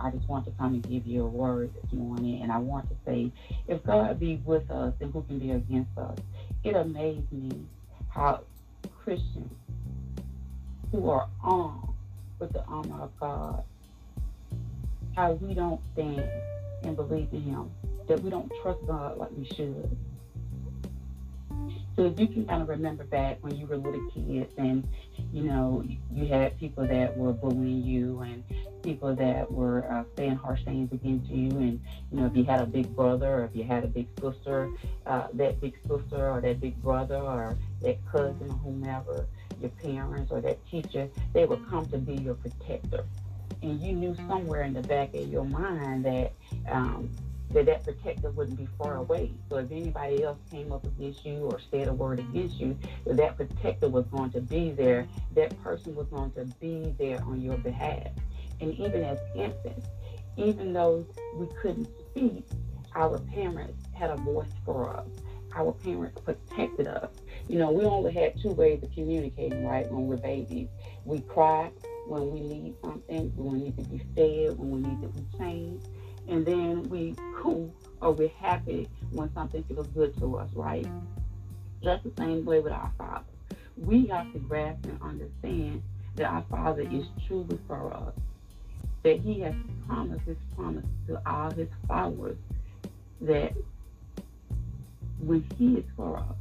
I just want to come and give you a word this morning. And I want to say, if God be with us, then who can be against us? It amazed me how Christians who are armed with the armor of God, how we don't stand and believe in Him, that we don't trust God like we should. So if you can kind of remember back when you were little kids and, you know, you had people that were bullying you and people that were uh, saying harsh things against you. And, you know, if you had a big brother or if you had a big sister, uh, that big sister or that big brother or that cousin whomever, your parents or that teacher, they would come to be your protector. And you knew somewhere in the back of your mind that um, that that protector wouldn't be far away. So if anybody else came up against you or said a word against you, that, protector was going to be there. That person was going to be there on your behalf. And even as infants, even though we couldn't speak, our parents had a voice for us. Our parents protected us. You know, we only had two ways of communicating, right, when we're babies. We cry when we need something, when we need to be fed, when we need to be changed and then we cool or we're happy when something feels good to us, right? Just the same way with our Father. We have to grasp and understand that our Father is truly for us, that He has promised His promise to all His followers that when He is for us,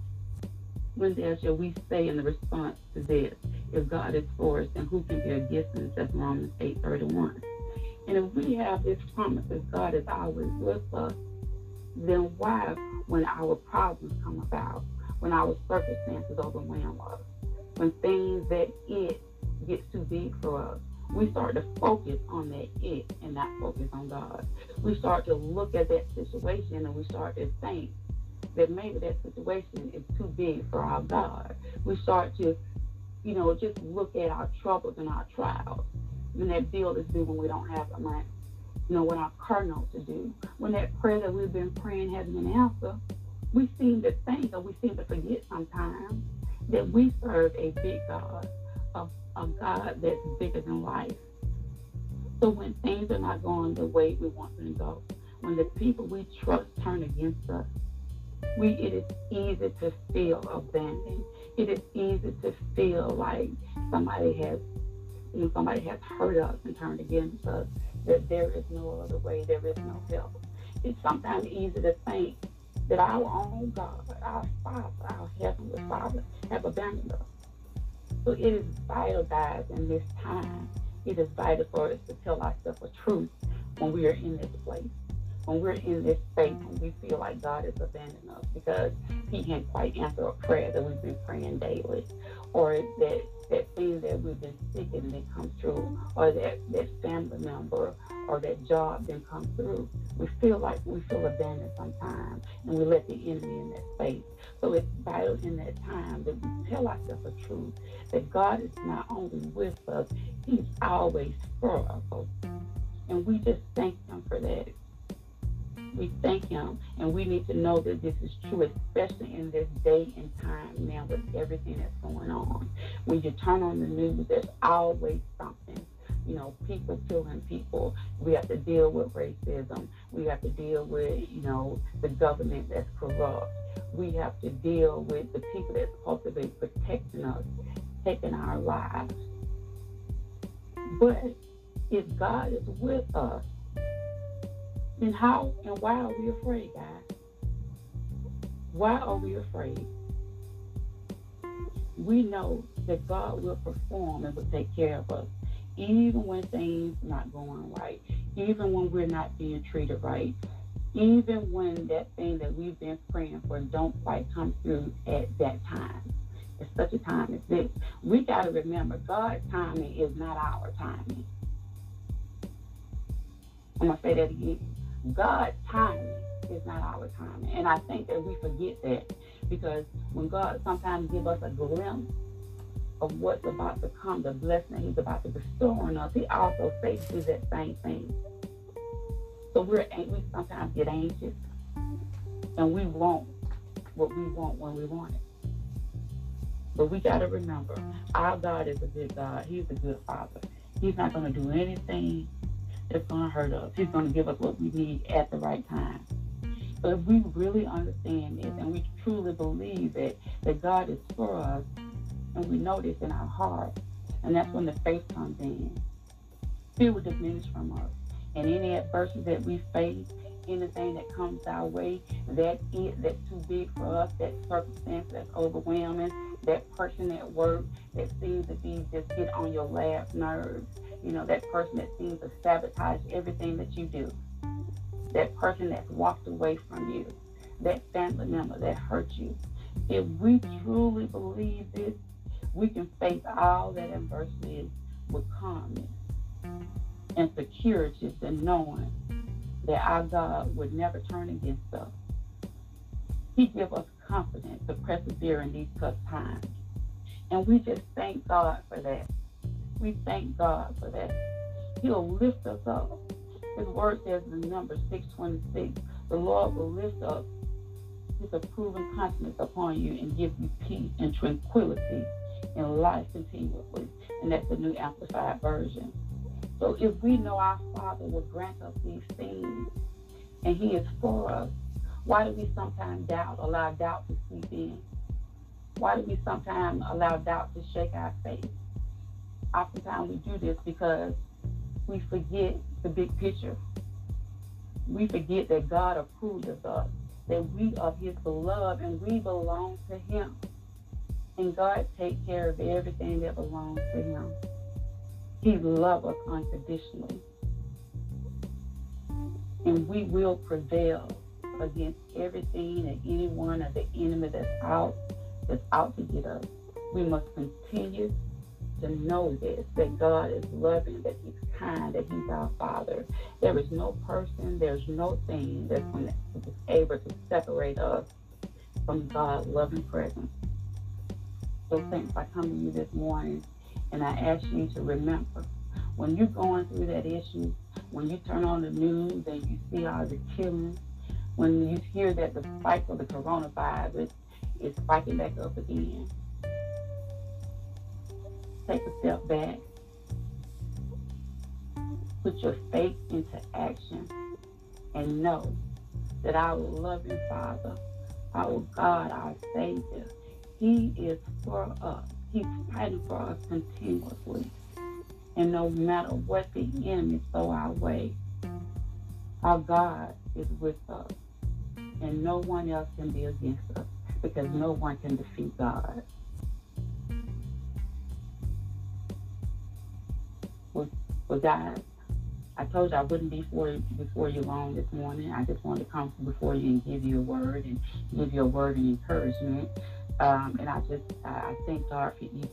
when there shall we say in the response to this, if God is for us, then who can be against us? That's Romans 8 31. And if we have this promise that God is always with us, then why, when our problems come about, when our circumstances overwhelm us, when things that it gets too big for us, we start to focus on that it and not focus on God. We start to look at that situation and we start to think that maybe that situation is too big for our God. We start to, you know, just look at our troubles and our trials when that bill is due when we don't have the money. You know, what our car notes are due. When that prayer that we've been praying hasn't been answered, we seem to think or we seem to forget sometimes that we serve a big God, a, a God that's bigger than life. So when things are not going the way we want them to go, when the people we trust turn against us, we it is easy to feel abandoned. It is easy to feel like somebody has when somebody has hurt us and turned against us, that there is no other way, there is no help. It's sometimes easy to think that our own God, our Father, our Heavenly Father, have abandoned us. So it is vital, guys, in this time, it is vital for us to tell ourselves the truth when we are in this place, when we're in this space, when we feel like God is abandoning us because He can't quite answer a prayer that we've been praying daily, or that that thing that we've been seeking didn't come through, or that, that family member or that job didn't come through. We feel like we feel abandoned sometimes, and we let the enemy in that space. So it's vital in that time that we tell ourselves the truth that God is not only with us, He's always for us. And we just thank Him for that. We thank Him, and we need to know that this is true, especially in this day and time now with everything that's going on. When you turn on the news, there's always something. You know, people killing people. We have to deal with racism. We have to deal with, you know, the government that's corrupt. We have to deal with the people that's supposed to be protecting us, taking our lives. But if God is with us, then how and why are we afraid, guys? Why are we afraid? We know that God will perform and will take care of us, even when things not going right, even when we're not being treated right, even when that thing that we've been praying for don't quite come through at that time. At such a time as this, we got to remember God's timing is not our timing. I'm going to say that again. God's timing is not our timing. And I think that we forget that because when God sometimes gives us a glimpse of what's about to come, the blessing He's about to bestow on us, He also faces that same thing. So we're we sometimes get anxious and we want what we want when we want it. But we got to remember, our God is a good God. He's a good Father. He's not going to do anything that's going to hurt us. He's going to give us what we need at the right time. But if we really understand this and we truly believe that, that God is for us, and we know this in our heart, and that's when the faith comes in, fear will diminish from us. And any adversity that we face, anything that comes our way, that it, that's too big for us, that circumstance that's overwhelming, that person at work that seems to be just get on your last nerves, you know, that person that seems to sabotage everything that you do, that person that's walked away from you, that family member that hurt you. If we truly believe this, we can face all that adversity with calmness and security and knowing that our God would never turn against us. He gives us confidence to persevere in these tough times. And we just thank God for that. We thank God for that. He'll lift us up. His word says in Numbers 626, the Lord will lift up his approving countenance upon you and give you peace and tranquility in life continuously. And that's the New Amplified Version. So if we know our Father will grant us these things and He is for us, why do we sometimes doubt, allow doubt to seep in? Why do we sometimes allow doubt to shake our faith? Oftentimes we do this because we forget the big picture. We forget that God approved of us, that we are His beloved and we belong to Him. And God takes care of everything that belongs to Him. He loves us unconditionally. And we will prevail against everything and anyone of the enemy that's out, that's out to get us. We must continue to know this, that God is loving, that He's kind, that He's our Father. There is no person, there's no thing that's able to separate us from God's loving presence. So, thanks I come to you this morning and I ask you to remember when you're going through that issue, when you turn on the news and you see all the killings, when you hear that the spike of the coronavirus is spiking back up again, take a step back, put your faith into action, and know that our loving Father, our God, our Savior, He is for us. He's fighting for us continuously. And no matter what the enemy throw our way, our God is with us. And no one else can be against us because no one can defeat God. Well, well guys, I told you I wouldn't be before, before you long this morning. I just wanted to come before you and give you a word and give you a word of encouragement. Um, and I just, I, thank God for you.